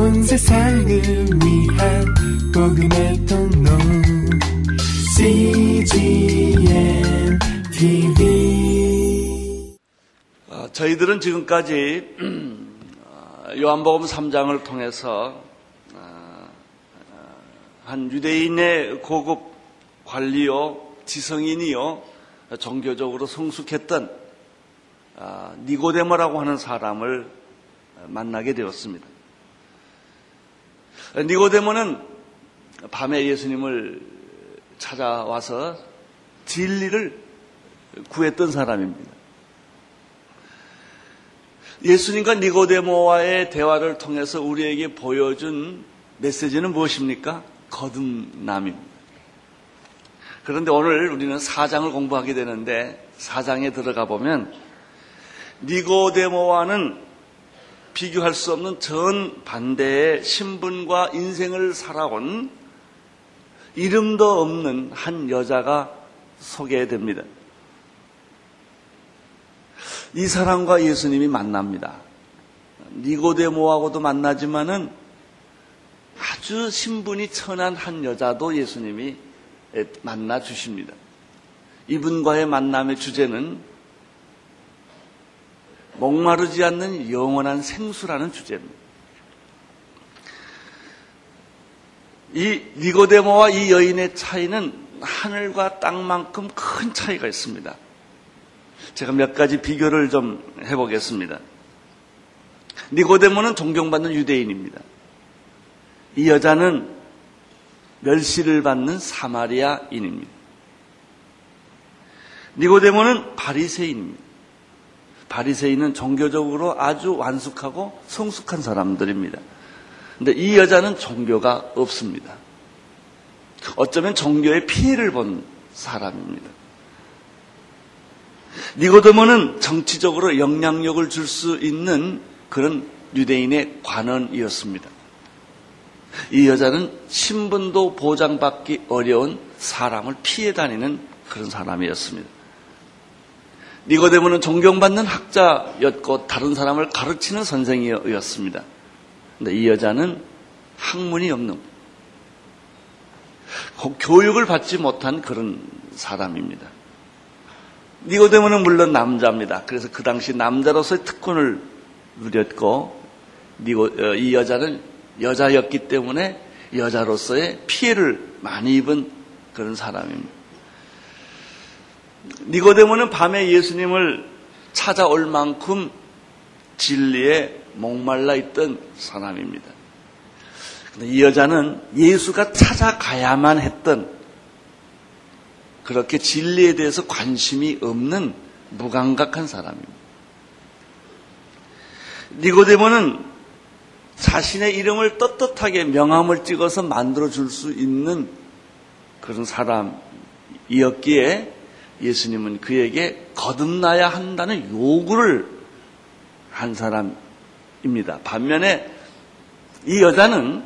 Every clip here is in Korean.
온 세상을 위한 복음의 통로 CGM TV 어, 저희들은 지금까지 어, 요한복음 3장을 통해서 어, 한 유대인의 고급 관리요, 지성인이요, 종교적으로 성숙했던 니고데모라고 하는 사람을 만나게 되었습니다. 니고데모는 밤에 예수님을 찾아와서 진리를 구했던 사람입니다. 예수님과 니고데모와의 대화를 통해서 우리에게 보여준 메시지는 무엇입니까? 거듭남입니다. 그런데 오늘 우리는 사장을 공부하게 되는데 사장에 들어가 보면 니고데모와는 비교할 수 없는 전 반대의 신분과 인생을 살아온 이름도 없는 한 여자가 소개됩니다. 이 사람과 예수님이 만납니다. 니고데모하고도 만나지만은 아주 신분이 천한 한 여자도 예수님이 만나 주십니다. 이분과의 만남의 주제는 목마르지 않는 영원한 생수라는 주제입니다. 이 니고데모와 이 여인의 차이는 하늘과 땅만큼 큰 차이가 있습니다. 제가 몇 가지 비교를 좀 해보겠습니다. 니고데모는 존경받는 유대인입니다. 이 여자는 멸시를 받는 사마리아인입니다. 니고데모는 바리새인입니다. 바리새인은 종교적으로 아주 완숙하고 성숙한 사람들입니다. 근데 이 여자는 종교가 없습니다. 어쩌면 종교의 피해를 본 사람입니다. 니고데모는 정치적으로 영향력을 줄 수 있는 그런 유대인의 관원이었습니다. 이 여자는 신분도 보장받기 어려운 사람을 피해 다니는 그런 사람이었습니다. 니고데모는 존경받는 학자였고 다른 사람을 가르치는 선생이었습니다. 근데 이 여자는 학문이 없는 교육을 받지 못한 그런 사람입니다. 니고데모는 물론 남자입니다. 그래서 그 당시 남자로서의 특권을 누렸고 어, 이 여자는 여자였기 때문에 여자로서의 피해를 많이 입은 그런 사람입니다. 니고데모는 밤에 예수님을 찾아올 만큼 진리에 목말라 있던 사람입니다. 이 여자는 예수가 찾아가야만 했던 그렇게 진리에 대해서 관심이 없는 무감각한 사람입니다. 니고데모는 자신의 이름을 떳떳하게 명함을 찍어서 만들어 줄 수 있는 그런 사람이었기에 예수님은 그에게 거듭나야 한다는 요구를 한 사람입니다. 반면에 이 여자는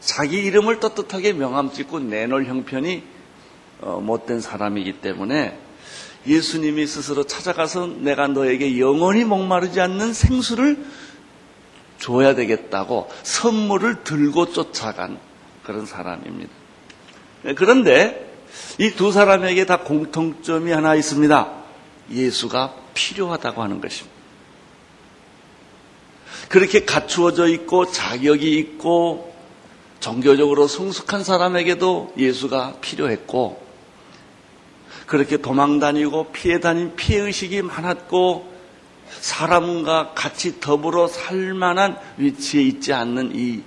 자기 이름을 떳떳하게 명함 찍고 내놓을 형편이 어, 못된 사람이기 때문에 예수님이 스스로 찾아가서 내가 너에게 영원히 목마르지 않는 생수를 줘야 되겠다고 선물을 들고 쫓아간 그런 사람입니다. 네, 그런데 이 두 사람에게 다 공통점이 하나 있습니다. 예수가 필요하다고 하는 것입니다. 그렇게 갖추어져 있고 자격이 있고 종교적으로 성숙한 사람에게도 예수가 필요했고 그렇게 도망 다니고 피해 다닌 피해 의식이 많았고 사람과 같이 더불어 살 만한 위치에 있지 않는 이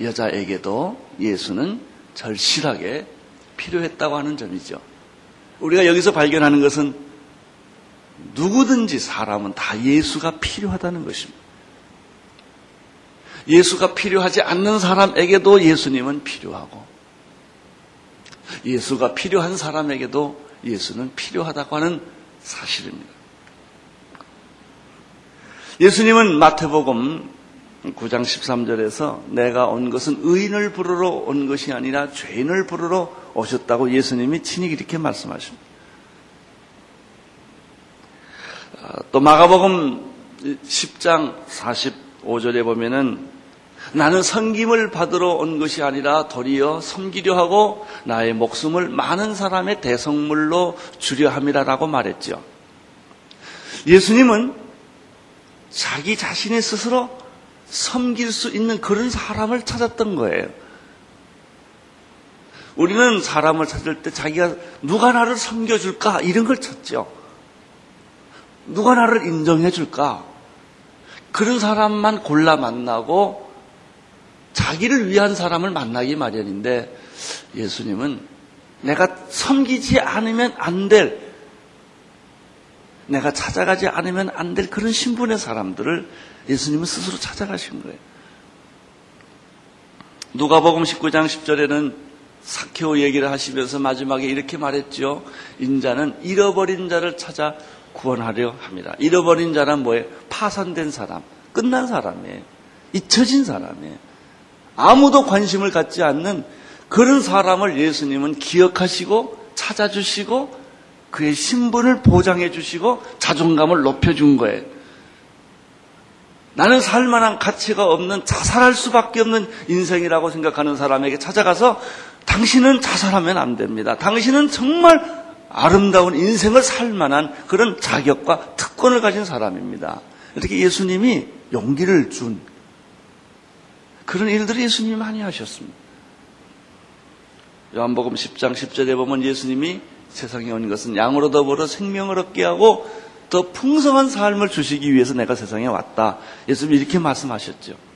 여자에게도 예수는 절실하게 필요했다고 하는 점이죠. 우리가 여기서 발견하는 것은 누구든지 사람은 다 예수가 필요하다는 것입니다. 예수가 필요하지 않는 사람에게도 예수님은 필요하고 예수가 필요한 사람에게도 예수는 필요하다고 하는 사실입니다. 예수님은 마태복음 9장 13절에서 내가 온 것은 의인을 부르러 온 것이 아니라 죄인을 부르러 오셨다고 예수님이 친히 이렇게 말씀하십니다. 아, 또 마가복음 10장 45절에 보면은 나는 섬김을 받으러 온 것이 아니라 도리어 섬기려 하고 나의 목숨을 많은 사람의 대성물로 주려 함이라라고 말했죠. 예수님은 자기 자신의 스스로 섬길 수 있는 그런 사람을 찾았던 거예요. 우리는 사람을 찾을 때 자기가 누가 나를 섬겨줄까 이런 걸 찾죠. 누가 나를 인정해줄까 그런 사람만 골라 만나고 자기를 위한 사람을 만나기 마련인데 예수님은 내가 섬기지 않으면 안 될, 내가 찾아가지 않으면 안 될 그런 신분의 사람들을 예수님은 스스로 찾아가신 거예요. 누가복음 19장 10절에는 사케오 얘기를 하시면서 마지막에 이렇게 말했죠. 인자는 잃어버린 자를 찾아 구원하려 합니다. 잃어버린 자란 뭐예요? 파산된 사람, 끝난 사람이에요. 잊혀진 사람이에요. 아무도 관심을 갖지 않는 그런 사람을 예수님은 기억하시고 찾아주시고 그의 신분을 보장해 주시고 자존감을 높여준 거예요. 나는 살 만한 가치가 없는 자살할 수밖에 없는 인생이라고 생각하는 사람에게 찾아가서 당신은 자살하면 안 됩니다. 당신은 정말 아름다운 인생을 살 만한 그런 자격과 특권을 가진 사람입니다. 이렇게 예수님이 용기를 준 그런 일들을 예수님이 많이 하셨습니다. 요한복음 10장 10절에 보면 예수님이 세상에 온 것은 양으로 더불어 생명을 얻게 하고 더 풍성한 삶을 주시기 위해서 내가 세상에 왔다. 예수님이 이렇게 말씀하셨죠.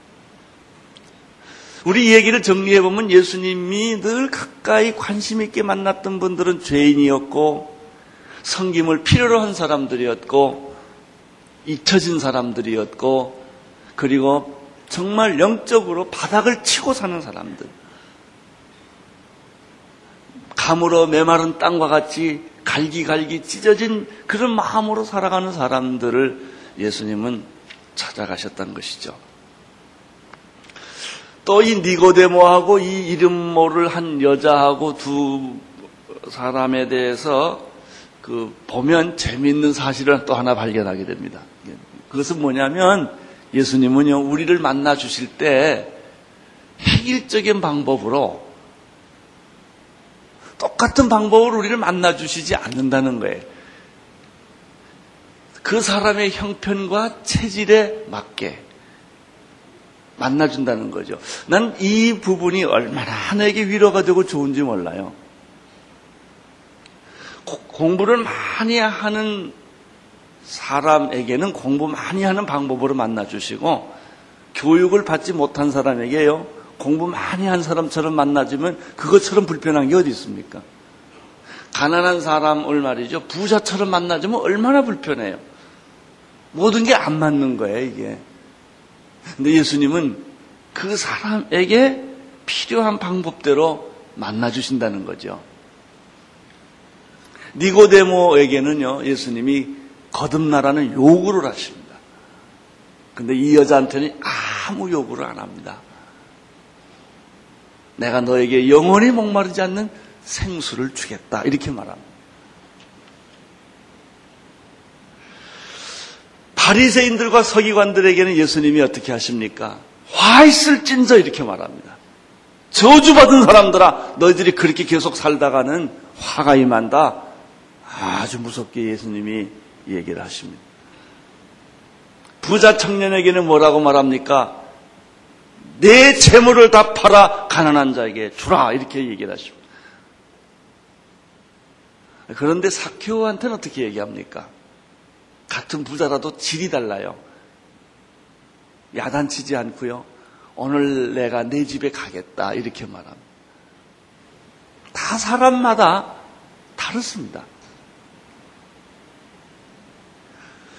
우리 얘기를 정리해 보면 예수님이 늘 가까이 관심 있게 만났던 분들은 죄인이었고 성김을 필요로 한 사람들이었고 잊혀진 사람들이었고 그리고 정말 영적으로 바닥을 치고 사는 사람들. 감으로 메마른 땅과 같이 갈기갈기 찢어진 그런 마음으로 살아가는 사람들을 예수님은 찾아가셨다는 것이죠. 또 이 니고데모하고 이 이름 모를 한 여자하고 두 사람에 대해서 그 보면 재미있는 사실을 또 하나 발견하게 됩니다. 그것은 뭐냐면 예수님은요 우리를 만나 주실 때 획일적인 방법으로 똑같은 방법으로 우리를 만나 주시지 않는다는 거예요. 그 사람의 형편과 체질에 맞게 만나준다는 거죠. 난 이 부분이 얼마나 내게 위로가 되고 좋은지 몰라요. 공부를 많이 하는 사람에게는 공부 많이 하는 방법으로 만나주시고 교육을 받지 못한 사람에게요 공부 많이 한 사람처럼 만나주면 그것처럼 불편한 게 어디 있습니까? 가난한 사람을 말이죠 부자처럼 만나주면 얼마나 불편해요. 모든 게 안 맞는 거예요 이게. 근데 예수님은 그 사람에게 필요한 방법대로 만나 주신다는 거죠. 니고데모에게는요, 예수님이 거듭나라는 요구를 하십니다. 근데 이 여자한테는 아무 요구를 안 합니다. 내가 너에게 영원히 목마르지 않는 생수를 주겠다. 이렇게 말합니다. 바리새인들과 서기관들에게는 예수님이 어떻게 하십니까? 화 있을진저 이렇게 말합니다. 저주받은 사람들아 너희들이 그렇게 계속 살다가는 화가 임한다. 아주 무섭게 예수님이 얘기를 하십니다. 부자 청년에게는 뭐라고 말합니까? 내 재물을 다 팔아 가난한 자에게 주라 이렇게 얘기를 하십니다. 그런데 사케오한테는 어떻게 얘기합니까? 같은 부자라도 질이 달라요. 야단치지 않고요. 오늘 내가 내 집에 가겠다 이렇게 말합니다. 다 사람마다 다릅니다.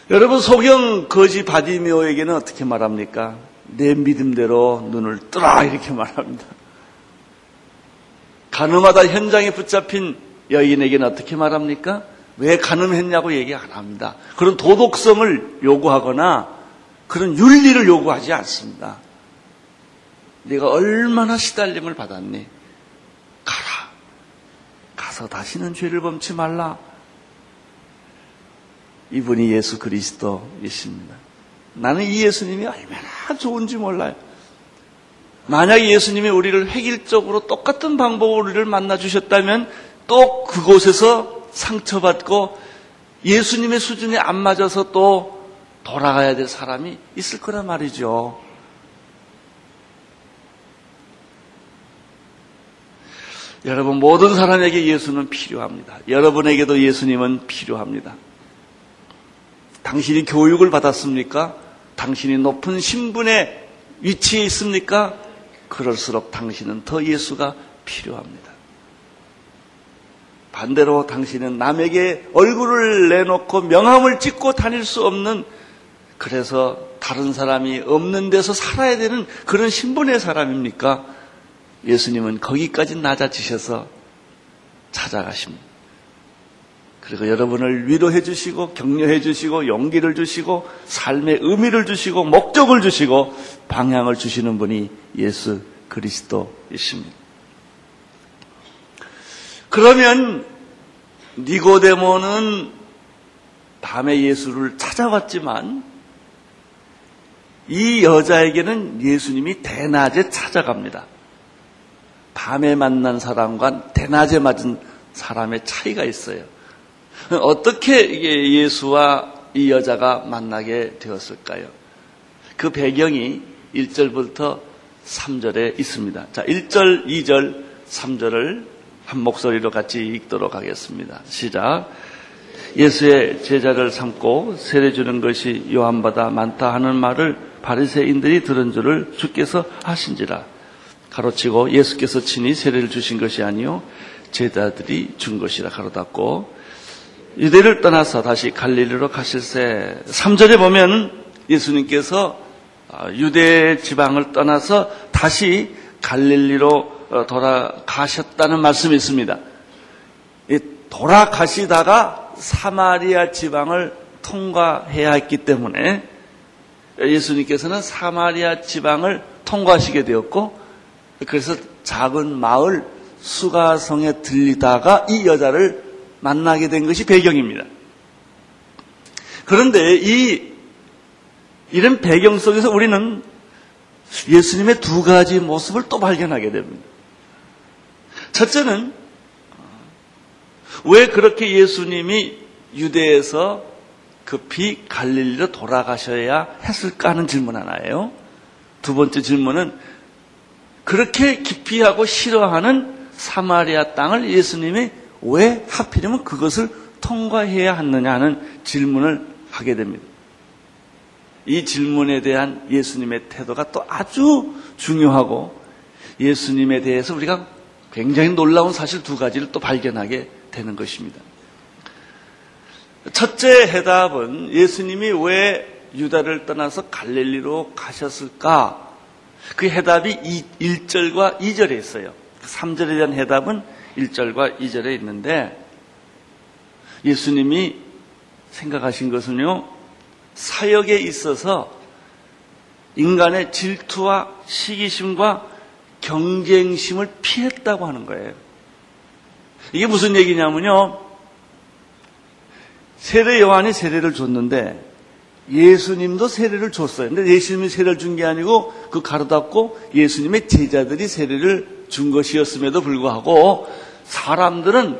여러분 소경 거지 바디메오에게는 어떻게 말합니까? 내 믿음대로 눈을 뜨라 이렇게 말합니다. 가늠하다 현장에 붙잡힌 여인에게는 어떻게 말합니까? 왜 가늠했냐고 얘기 안 합니다. 그런 도덕성을 요구하거나 그런 윤리를 요구하지 않습니다. 네가 얼마나 시달림을 받았니? 가라. 가서 다시는 죄를 범치 말라. 이분이 예수 그리스도이십니다. 나는 이 예수님이 얼마나 좋은지 몰라요. 만약에 예수님이 우리를 획일적으로 똑같은 방법으로 우리를 만나 주셨다면 또 그곳에서 상처받고 예수님의 수준에 안 맞아서 또 돌아가야 될 사람이 있을 거란 말이죠. 여러분 모든 사람에게 예수는 필요합니다. 여러분에게도 예수님은 필요합니다. 당신이 교육을 받았습니까? 당신이 높은 신분에 위치에 있습니까? 그럴수록 당신은 더 예수가 필요합니다. 반대로 당신은 남에게 얼굴을 내놓고 명함을 찍고 다닐 수 없는 그래서 다른 사람이 없는 데서 살아야 되는 그런 신분의 사람입니까? 예수님은 거기까지 낮아지셔서 찾아가십니다. 그리고 여러분을 위로해 주시고 격려해 주시고 용기를 주시고 삶의 의미를 주시고 목적을 주시고 방향을 주시는 분이 예수 그리스도이십니다. 그러면 니고데모는 밤에 예수를 찾아왔지만 이 여자에게는 예수님이 대낮에 찾아갑니다. 밤에 만난 사람과 대낮에 맞은 사람의 차이가 있어요. 어떻게 예수와 이 여자가 만나게 되었을까요? 그 배경이 1절부터 3절에 있습니다. 자, 1절, 2절, 3절을 한 목소리로 같이 읽도록 하겠습니다. 시작. 예수의 제자를 삼고 세례 주는 것이 요한보다 많다 하는 말을 바리새인들이 들은 줄을 주께서 하신지라. 가로치고 예수께서 친히 세례를 주신 것이 아니요 제자들이 준 것이라 가로닫고 유대를 떠나서 다시 갈릴리로 가실새 3절에 보면 예수님께서 유대 지방을 떠나서 다시 갈릴리로 돌아가셨다는 말씀이 있습니다. 돌아가시다가 사마리아 지방을 통과해야 했기 때문에 예수님께서는 사마리아 지방을 통과하시게 되었고 그래서 작은 마을 수가성에 들리다가 이 여자를 만나게 된 것이 배경입니다. 그런데 이 이런 배경 속에서 우리는 예수님의 두 가지 모습을 또 발견하게 됩니다. 첫째는 왜 그렇게 예수님이 유대에서 급히 갈릴리로 돌아가셔야 했을까 하는 질문 하나예요. 두 번째 질문은 그렇게 기피하고 싫어하는 사마리아 땅을 예수님이 왜 하필이면 그것을 통과해야 하느냐 하는 질문을 하게 됩니다. 이 질문에 대한 예수님의 태도가 또 아주 중요하고 예수님에 대해서 우리가 굉장히 놀라운 사실 두 가지를 또 발견하게 되는 것입니다. 첫째 해답은 예수님이 왜 유다를 떠나서 갈릴리로 가셨을까? 그 해답이 1절과 2절에 있어요. 3절에 대한 해답은 1절과 2절에 있는데 예수님이 생각하신 것은요, 사역에 있어서 인간의 질투와 시기심과 경쟁심을 피했다고 하는 거예요. 이게 무슨 얘기냐면요. 세례 요한이 세례를 줬는데 예수님도 세례를 줬어요. 근데 예수님이 세례를 준 게 아니고 그 가로닫고 예수님의 제자들이 세례를 준 것이었음에도 불구하고 사람들은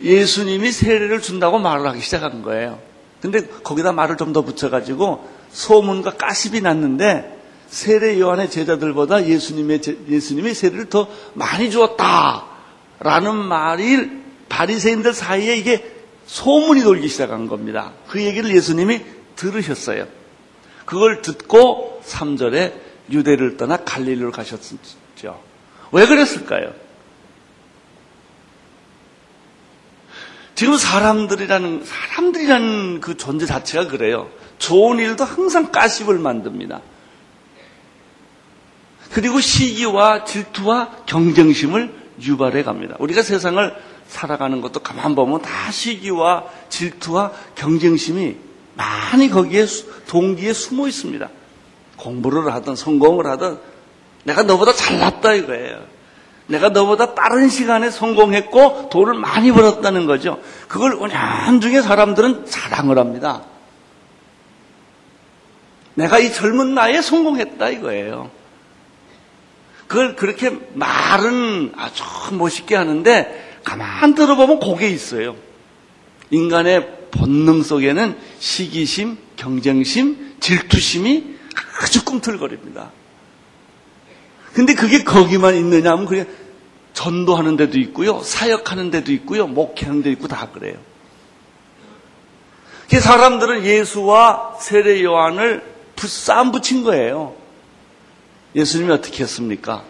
예수님이 세례를 준다고 말을 하기 시작한 거예요. 근데 거기다 말을 좀 더 붙여가지고 소문과 가십이 났는데 세례 요한의 제자들보다 예수님의 예수님이 세례를 더 많이 주었다라는 말이 바리새인들 사이에 이게 소문이 돌기 시작한 겁니다. 그 얘기를 예수님이 들으셨어요. 그걸 듣고 3절에 유대를 떠나 갈릴리로 가셨죠. 왜 그랬을까요? 지금 사람들이라는 사람들이라는 그 존재 자체가 그래요. 좋은 일도 항상 가십을 만듭니다. 그리고 시기와 질투와 경쟁심을 유발해 갑니다. 우리가 세상을 살아가는 것도 가만 보면 다 시기와 질투와 경쟁심이 많이 거기에 동기에 숨어 있습니다. 공부를 하든 성공을 하든 내가 너보다 잘났다 이거예요. 내가 너보다 빠른 시간에 성공했고 돈을 많이 벌었다는 거죠. 그걸 은연중에 사람들은 자랑을 합니다. 내가 이 젊은 나이에 성공했다 이거예요. 그걸 그렇게 말은 아주 멋있게 하는데 가만 들어보면 그게 있어요. 인간의 본능 속에는 시기심, 경쟁심, 질투심이 아주 꿈틀거립니다. 근데 그게 거기만 있느냐 하면 그게 전도하는 데도 있고요, 사역하는 데도 있고요, 목회하는 데도 있고 다 그래요. 그 사람들은 예수와 세례 요한을 싸움 붙인 거예요. 예수님이 어떻게 했습니까?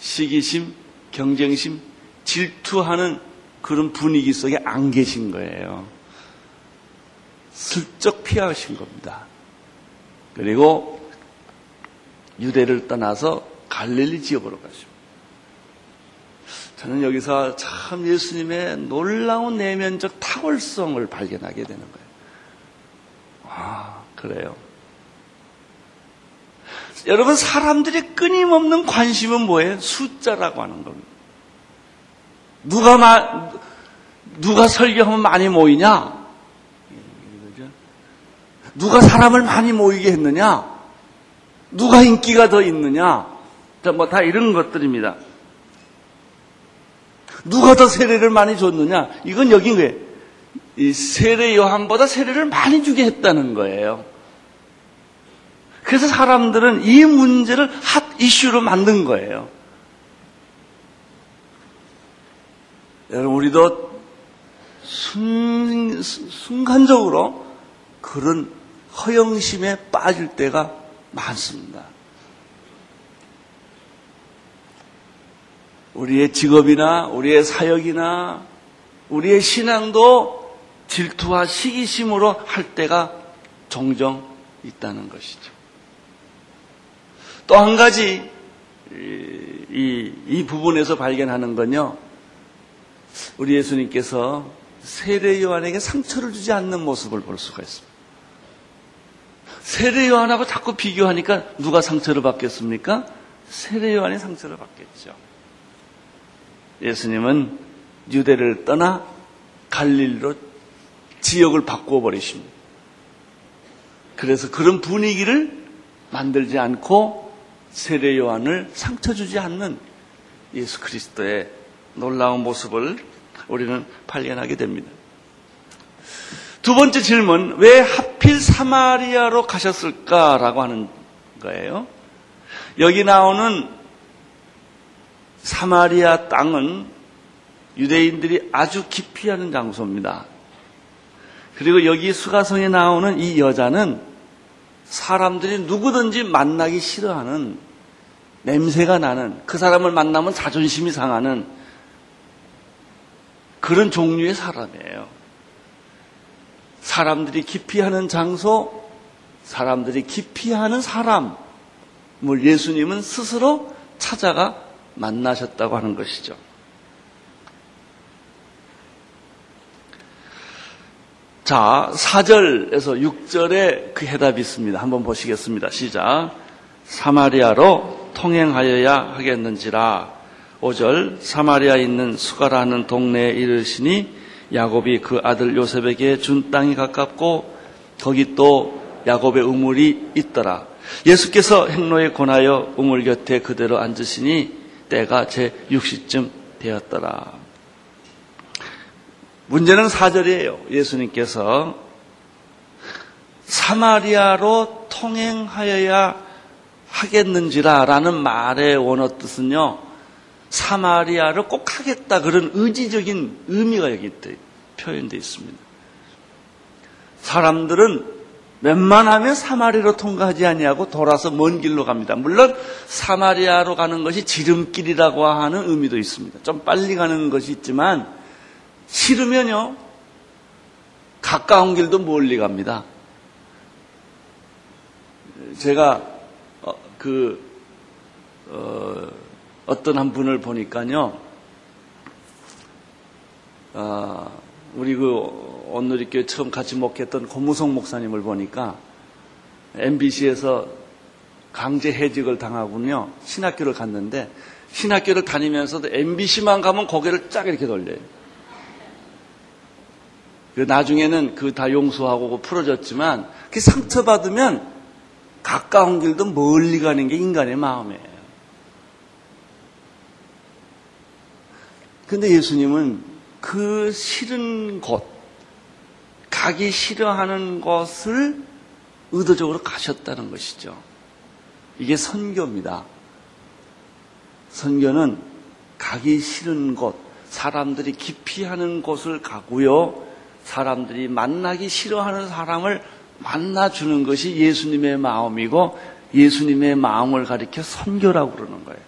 시기심, 경쟁심, 질투하는 그런 분위기 속에 안 계신 거예요. 슬쩍 피하신 겁니다. 그리고 유대를 떠나서 갈릴리 지역으로 가십니다. 저는 여기서 참 예수님의 놀라운 내면적 탁월성을 발견하게 되는 거예요. 아, 그래요. 여러분, 사람들이 끊임없는 관심은 뭐예요? 숫자라고 하는 겁니다. 누가 마, 누가 설교하면 많이 모이냐? 누가 사람을 많이 모이게 했느냐? 누가 인기가 더 있느냐? 뭐 다 이런 것들입니다. 누가 더 세례를 많이 줬느냐? 이건 여긴 거예요. 이 세례 요한보다 세례를 많이 주게 했다는 거예요. 그래서 사람들은 이 문제를 핫 이슈로 만든 거예요. 여러분, 우리도 순, 순간적으로 그런 허영심에 빠질 때가 많습니다. 우리의 직업이나 우리의 사역이나 우리의 신앙도 질투와 시기심으로 할 때가 종종 있다는 것이죠. 또 한 가지 이, 이 부분에서 발견하는 건요. 우리 예수님께서 세례 요한에게 상처를 주지 않는 모습을 볼 수가 있습니다. 세례 요한하고 자꾸 비교하니까 누가 상처를 받겠습니까? 세례 요한이 상처를 받겠죠. 예수님은 유대를 떠나 갈릴로 지역을 바꾸어 버리십니다. 그래서 그런 분위기를 만들지 않고 세례 요한을 상처 주지 않는 예수 그리스도의 놀라운 모습을 우리는 발견하게 됩니다. 두 번째 질문, 왜 하필 사마리아로 가셨을까라고 하는 거예요. 여기 나오는 사마리아 땅은 유대인들이 아주 기피하는 장소입니다. 그리고 여기 수가성에 나오는 이 여자는 사람들이 누구든지 만나기 싫어하는 냄새가 나는 그 사람을 만나면 자존심이 상하는 그런 종류의 사람이에요. 사람들이 기피하는 장소, 사람들이 기피하는 사람을 예수님은 스스로 찾아가 만나셨다고 하는 것이죠. 자, 4절에서 6절에 그 해답이 있습니다. 한번 보시겠습니다. 시작. 사마리아로 통행하여야 하겠는지라. 5절, 사마리아에 있는 수가라는 동네에 이르시니 야곱이 그 아들 요셉에게 준 땅이 가깝고 거기 또 야곱의 우물이 있더라. 예수께서 행로에 권하여 우물 곁에 그대로 앉으시니 때가 제 60쯤 되었더라. 문제는 사절이에요. 예수님께서 사마리아로 통행하여야 하겠는지라 라는 말의 원어 뜻은요. 사마리아를 꼭 하겠다 그런 의지적인 의미가 여기 표현되어 있습니다. 사람들은 웬만하면 사마리아로 통과하지 아니하고 돌아서 먼 길로 갑니다. 물론 사마리아로 가는 것이 지름길이라고 하는 의미도 있습니다. 좀 빨리 가는 것이 있지만 싫으면요 가까운 길도 멀리 갑니다. 제가 어, 그 어, 어떤 한 분을 보니까요, 아, 우리 그 온누리교회 처음 같이 목했던 고무성 목사님을 보니까 MBC에서 강제 해직을 당하군요. 신학교를 갔는데 신학교를 다니면서도 MBC만 가면 고개를 쫙 이렇게 돌려요. 그 나중에는 그 다 용서하고 그 풀어졌지만 그 상처받으면 가까운 길도 멀리 가는 게 인간의 마음이에요. 근데 예수님은 그 싫은 곳, 가기 싫어하는 것을 의도적으로 가셨다는 것이죠. 이게 선교입니다. 선교는 가기 싫은 곳, 사람들이 기피하는 곳을 가고요. 사람들이 만나기 싫어하는 사람을 만나주는 것이 예수님의 마음이고 예수님의 마음을 가리켜 선교라고 그러는 거예요.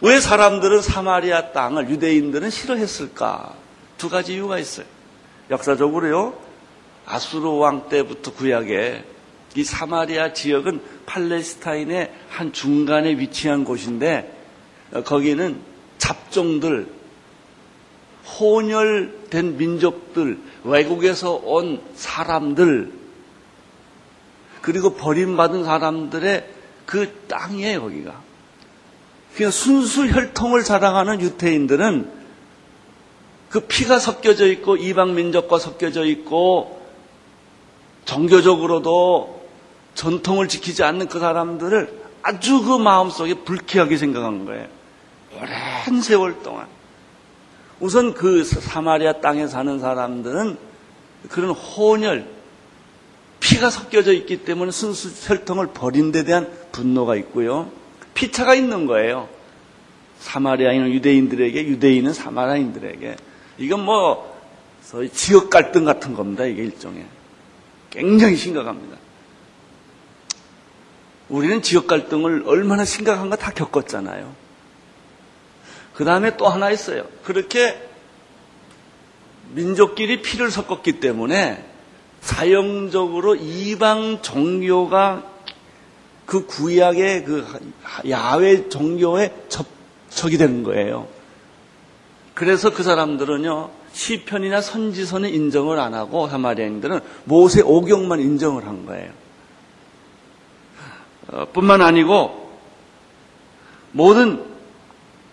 왜 사람들은 사마리아 땅을 유대인들은 싫어했을까? 두 가지 이유가 있어요. 역사적으로요, 아수르 왕 때부터 구약에 이 사마리아 지역은 팔레스타인의 한 중간에 위치한 곳인데 어, 거기는 잡종들, 혼혈된 민족들, 외국에서 온 사람들, 그리고 버림받은 사람들의 그 땅이에요, 거기가. 그냥 순수 혈통을 자랑하는 유태인들은 그 피가 섞여져 있고 이방 민족과 섞여져 있고 종교적으로도 전통을 지키지 않는 그 사람들을 아주 그 마음속에 불쾌하게 생각한 거예요. 오랜 세월 동안. 우선 그 사마리아 땅에 사는 사람들은 그런 혼혈, 피가 섞여져 있기 때문에 순수 혈통을 버린 데 대한 분노가 있고요. 피차가 있는 거예요. 사마리아인은 유대인들에게, 유대인은 사마리아인들에게. 이건 뭐 소위 지역 갈등 같은 겁니다. 이게 일종의 굉장히 심각합니다. 우리는 지역 갈등을 얼마나 심각한가 다 겪었잖아요. 그 다음에 또 하나 있어요. 그렇게 민족끼리 피를 섞었기 때문에 사형적으로 이방 종교가 그 구약의 그 야외 종교에 접촉이 되는 거예요. 그래서 그 사람들은요, 시편이나 선지서는 인정을 안 하고 사마리아인들은 모세 오경만 인정을 한 거예요. 어, 뿐만 아니고 모든 어,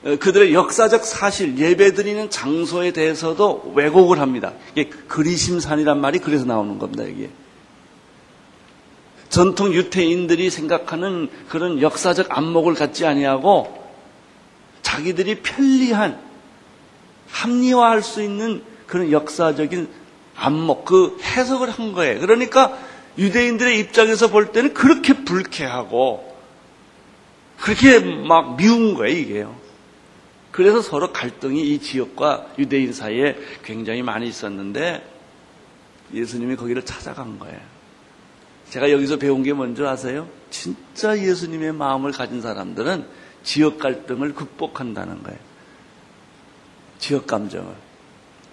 그들의 역사적 사실, 예배 드리는 장소에 대해서도 왜곡을 합니다. 이게 그리심산이란 말이 그래서 나오는 겁니다, 이게. 전통 유태인들이 생각하는 그런 역사적 안목을 갖지 아니하고 자기들이 편리한 합리화할 수 있는 그런 역사적인 안목, 그 해석을 한 거예요. 그러니까 유대인들의 입장에서 볼 때는 그렇게 불쾌하고 그렇게 막 미운 거예요, 이게요. 그래서 서로 갈등이 이 지역과 유대인 사이에 굉장히 많이 있었는데 예수님이 거기를 찾아간 거예요. 제가 여기서 배운 게 뭔지 아세요? 진짜 예수님의 마음을 가진 사람들은 지역 갈등을 극복한다는 거예요. 지역 감정을.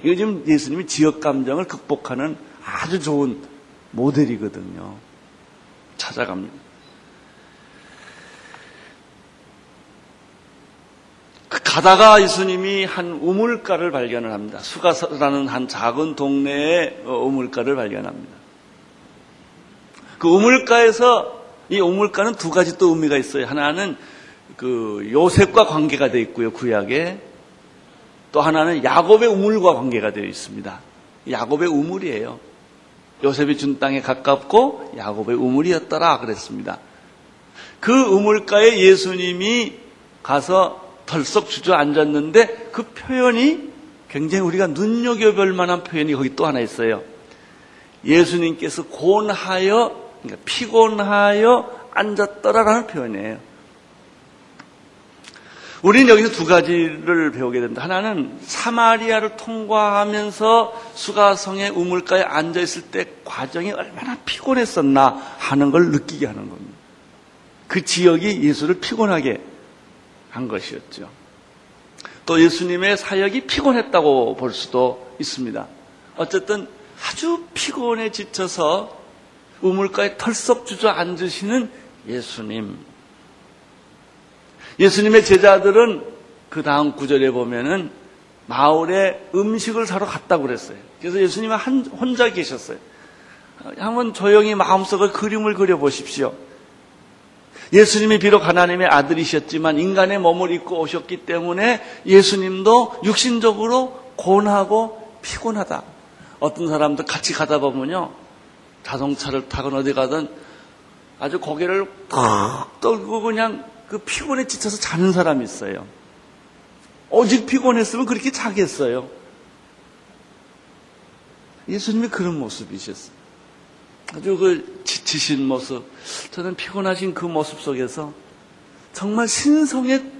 지금 예수님이 지역 감정을 극복하는 아주 좋은 모델이거든요. 찾아갑니다. 가다가 예수님이 한 우물가를 발견을 합니다. 수가라는 한 작은 동네에 어, 우물가를 발견합니다. 그 우물가에서 이 우물가는 두 가지 또 의미가 있어요. 하나는 그 요셉과 관계가 되어 있고요. 구약에 또 하나는 야곱의 우물과 관계가 되어 있습니다. 야곱의 우물이에요. 요셉이 준 땅에 가깝고 야곱의 우물이었더라 그랬습니다. 그 우물가에 예수님이 가서 덜썩 주저앉았는데 그 표현이 굉장히 우리가 눈여겨볼 만한 표현이 거기 또 하나 있어요. 예수님께서 곤하여, 그러니까 피곤하여 앉았더라라는 표현이에요. 우리는 여기서 두 가지를 배우게 된다. 하나는 사마리아를 통과하면서 수가성의 우물가에 앉아 있을 때 과정이 얼마나 피곤했었나 하는 걸 느끼게 하는 겁니다. 그 지역이 예수를 피곤하게 한 것이었죠. 또 예수님의 사역이 피곤했다고 볼 수도 있습니다. 어쨌든 아주 피곤에 지쳐서 우물가에 털썩 주저앉으시는 예수님. 예수님의 제자들은 그 다음 구절에 보면은 마을에 음식을 사러 갔다고 그랬어요. 그래서 예수님은 한, 혼자 계셨어요. 한번 조용히 마음속에 그림을 그려보십시오. 예수님이 비록 하나님의 아들이셨지만 인간의 몸을 입고 오셨기 때문에 예수님도 육신적으로 고운하고 피곤하다. 어떤 사람들 같이 가다 보면요. 자동차를 타건 어디 가든 아주 고개를 탁 떨고 그냥 그 피곤에 지쳐서 자는 사람이 있어요. 오직 피곤했으면 그렇게 자겠어요. 예수님이 그런 모습이셨어요. 아주 그 지치신 모습, 저는 피곤하신 그 모습 속에서 정말 신성의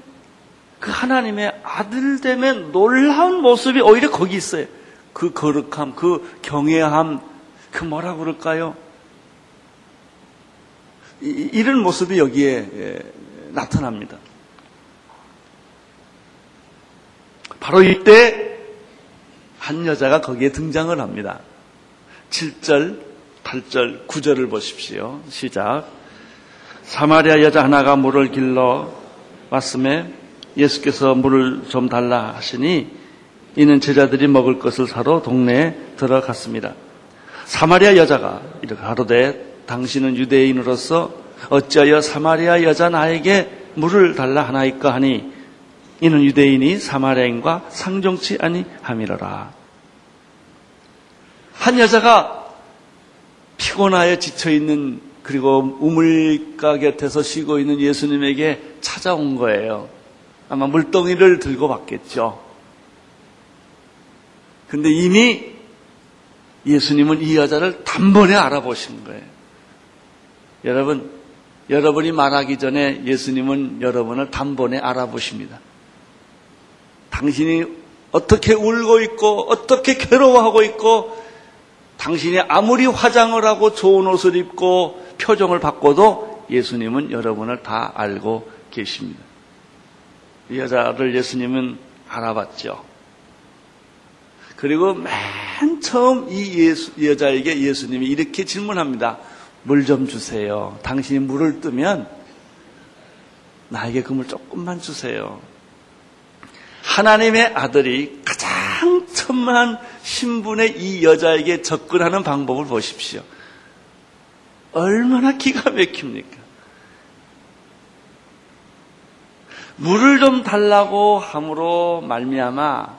그 하나님의 아들됨의 놀라운 모습이 오히려 거기 있어요. 그 거룩함, 그 경외함, 그 뭐라 그럴까요? 이, 이런 모습이 여기에 예, 나타납니다. 바로 이때 한 여자가 거기에 등장을 합니다. 7절, 8절, 9절을 보십시오. 시작. 사마리아 여자 하나가 물을 길러 왔음에 예수께서 물을 좀 달라 하시니 이는 제자들이 먹을 것을 사러 동네에 들어갔습니다. 사마리아 여자가 이렇게 하루되 당신은 유대인으로서 어찌하여 사마리아 여자 나에게 물을 달라 하나이까 하니 이는 유대인이 사마리아인과 상종치 아니함이로라. 한 여자가 피곤하여 지쳐 있는 그리고 우물가 곁에서 쉬고 있는 예수님에게 찾아온 거예요. 아마 물동이를 들고 왔겠죠. 근데 이미 예수님은 이 여자를 단번에 알아보신 거예요. 여러분, 여러분이 말하기 전에 예수님은 여러분을 단번에 알아보십니다. 당신이 어떻게 울고 있고, 어떻게 괴로워하고 있고, 당신이 아무리 화장을 하고 좋은 옷을 입고 표정을 바꿔도 예수님은 여러분을 다 알고 계십니다. 이 여자를 예수님은 알아봤죠. 그리고 맨 처음 이, 예수, 이 여자에게 예수님이 이렇게 질문합니다. 물 좀 주세요. 당신이 물을 뜨면 나에게 그물 조금만 주세요. 하나님의 아들이 가장 천만한 신분의 이 여자에게 접근하는 방법을 보십시오. 얼마나 기가 막힙니까? 물을 좀 달라고 함으로 말미암아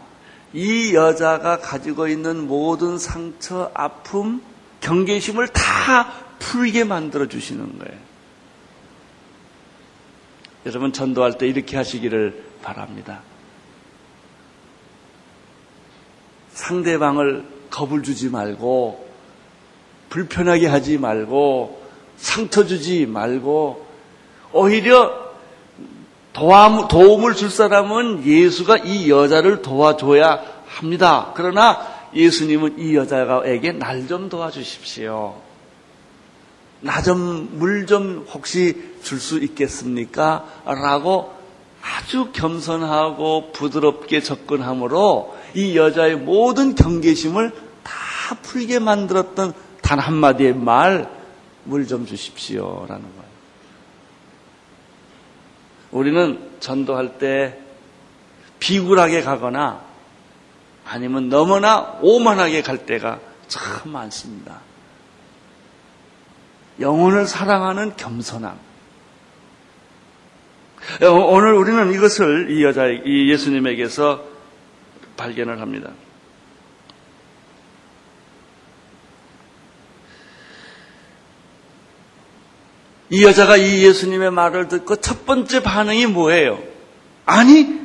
이 여자가 가지고 있는 모든 상처, 아픔, 경계심을 다 풀게 만들어 주시는 거예요. 여러분 전도할 때 이렇게 하시기를 바랍니다. 상대방을 겁을 주지 말고 불편하게 하지 말고 상처 주지 말고 오히려 도움 을 줄 사람은 예수가 이 여자를 도와줘야 합니다. 그러나 예수님은 이 여자에게 날 좀 도와주십시오. 나 좀, 물 좀 혹시 줄 수 있겠습니까? 라고 아주 겸손하고 부드럽게 접근함으로 이 여자의 모든 경계심을 다 풀게 만들었던 단 한마디의 말, 물 좀 주십시오. 라는 거예요. 우리는 전도할 때 비굴하게 가거나 아니면 너무나 오만하게 갈 때가 참 많습니다. 영혼을 사랑하는 겸손함. 오늘 우리는 이것을 이 여자, 이 예수님에게서 발견을 합니다. 이 여자가 이 예수님의 말을 듣고 첫 번째 반응이 뭐예요? 아니,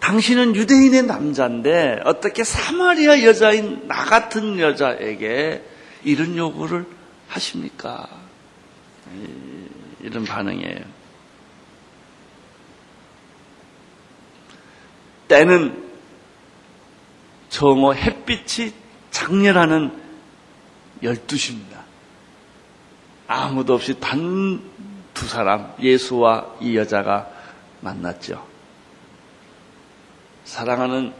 당신은 유대인의 남자인데 어떻게 사마리아 여자인 나 같은 여자에게 이런 요구를 하십니까? 이런 반응이에요. 때는 정오 햇빛이 장렬하는 12시입니다. 아무도 없이 단 두 사람, 예수와 이 여자가 만났죠. 사랑하는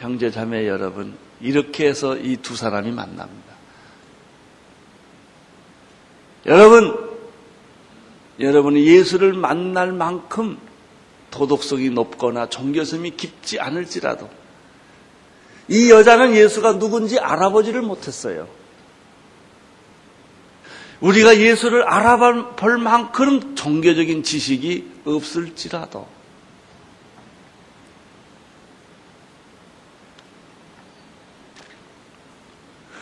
형제 자매 여러분, 이렇게 해서 이 두 사람이 만납니다. 여러분, 여러분이 예수를 만날 만큼 도덕성이 높거나 종교성이 깊지 않을지라도 이 여자는 예수가 누군지 알아보지를 못했어요. 우리가 예수를 알아볼 만큼 종교적인 지식이 없을지라도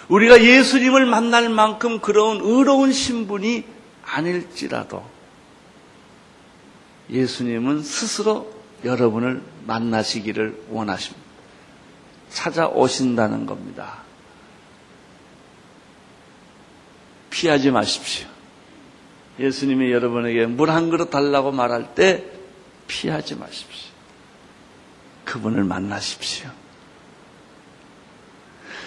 우리가 예수님을 만날 만큼 그런 의로운 신분이 아닐지라도 예수님은 스스로 여러분을 만나시기를 원하십니다. 찾아오신다는 겁니다. 피하지 마십시오. 예수님이 여러분에게 물 한 그릇 달라고 말할 때 피하지 마십시오. 그분을 만나십시오.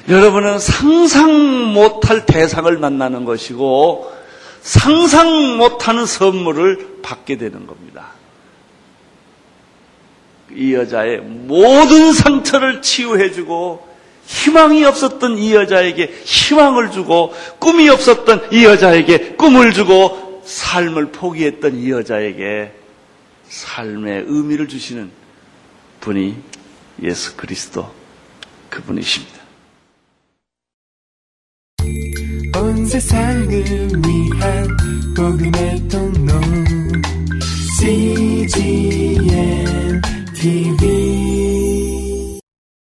여러분은 상상 못할 대상을 만나는 것이고 상상 못하는 선물을 받게 되는 겁니다. 이 여자의 모든 상처를 치유해주고 희망이 없었던 이 여자에게 희망을 주고 꿈이 없었던 이 여자에게 꿈을 주고 삶을 포기했던 이 여자에게 삶의 의미를 주시는 분이 예수 그리스도 그분이십니다. 온 세상을 위한 복음의 통로 CGM TV.